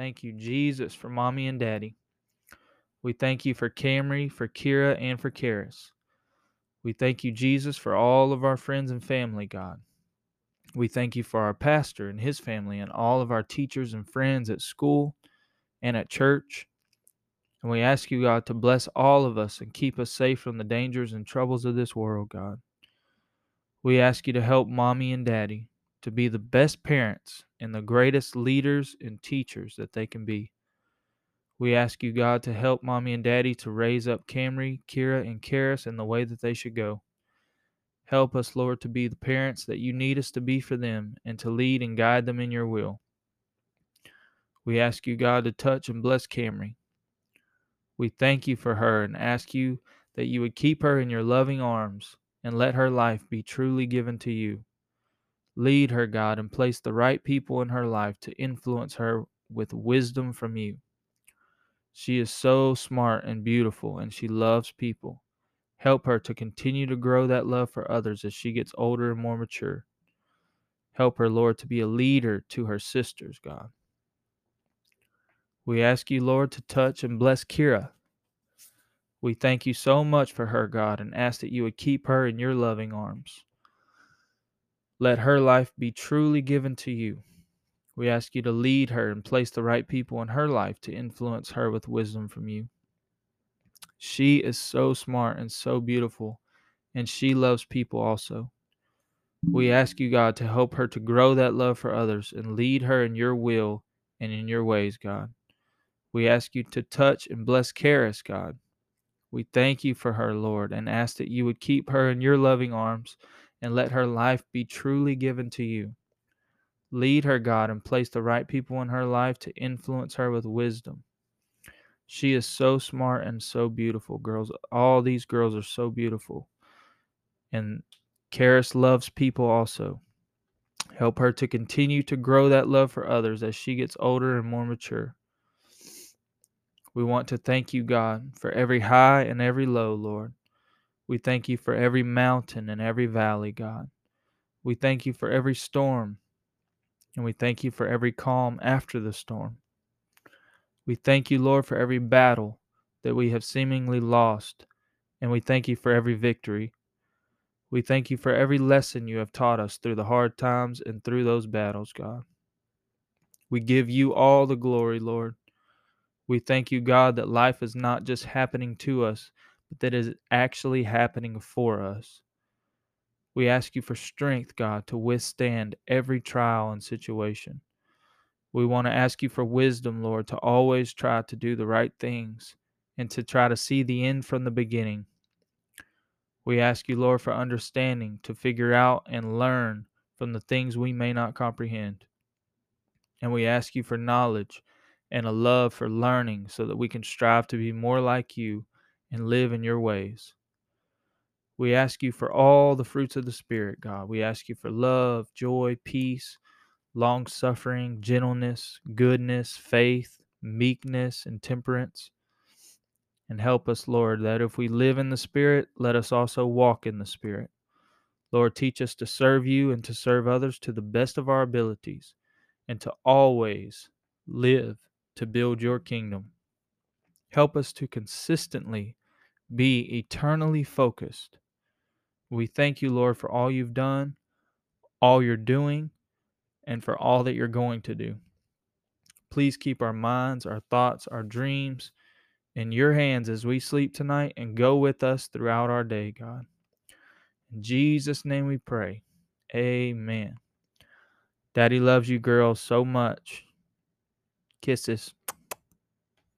Thank you, Jesus, for mommy and daddy. We thank you for Kamry, for Keira, and for Karris. We thank you, Jesus, for all of our friends and family, God. We thank you for our pastor and his family and all of our teachers and friends at school and at church. And we ask you, God, to bless all of us and keep us safe from the dangers and troubles of this world, God. We ask you to help mommy and daddy to be the best parents and the greatest leaders and teachers that they can be. We ask you, God, to help mommy and daddy to raise up Kamry, Keira, and Karris in the way that they should go. Help us, Lord, to be the parents that you need us to be for them and to lead and guide them in your will. We ask you, God, to touch and bless Kamry. We thank you for her and ask you that you would keep her in your loving arms and let her life be truly given to you. Lead her, God, and place the right people in her life to influence her with wisdom from you. She is so smart and beautiful, and she loves people. Help her to continue to grow that love for others as she gets older and more mature. Help her, Lord, to be a leader to her sisters, God. We ask you, Lord, to touch and bless Keira. We thank you so much for her, God, and ask that you would keep her in your loving arms. Let her life be truly given to you. We ask you to lead her and place the right people in her life to influence her with wisdom from you. She is so smart and so beautiful, and she loves people also. We ask you, God, to help her to grow that love for others and lead her in your will and in your ways, God. We ask you to touch and bless Karris, God. We thank you for her, Lord, and ask that you would keep her in your loving arms and let her life be truly given to you. Lead her, God, and place the right people in her life to influence her with wisdom. She is so smart and so beautiful, girls. All these girls are so beautiful. And Karris loves people also. Help her to continue to grow that love for others as she gets older and more mature. We want to thank you, God, for every high and every low, Lord. We thank you for every mountain and every valley, God. We thank you for every storm, and we thank you for every calm after the storm. We thank you, Lord, for every battle that we have seemingly lost, and we thank you for every victory. We thank you for every lesson you have taught us through the hard times and through those battles, God. We give you all the glory, Lord. We thank you, God, that life is not just happening to us, but that is actually happening for us. We ask you for strength, God, to withstand every trial and situation. We want to ask you for wisdom, Lord, to always try to do the right things and to try to see the end from the beginning. We ask you, Lord, for understanding to figure out and learn from the things we may not comprehend. And we ask you for knowledge and a love for learning so that we can strive to be more like you and live in your ways. We ask you for all the fruits of the Spirit, God. We ask you for love, joy, peace, long suffering, gentleness, goodness, faith, meekness, and temperance. And help us, Lord, that if we live in the Spirit, let us also walk in the Spirit. Lord, teach us to serve you and to serve others to the best of our abilities and to always live to build your kingdom. Help us to consistently be eternally focused. We thank you, Lord, for all you've done, all you're doing, and for all that you're going to do. Please keep our minds, our thoughts, our dreams in your hands as we sleep tonight and go with us throughout our day, God. In Jesus' name we pray. Amen. Daddy loves you, girls, so much. Kisses.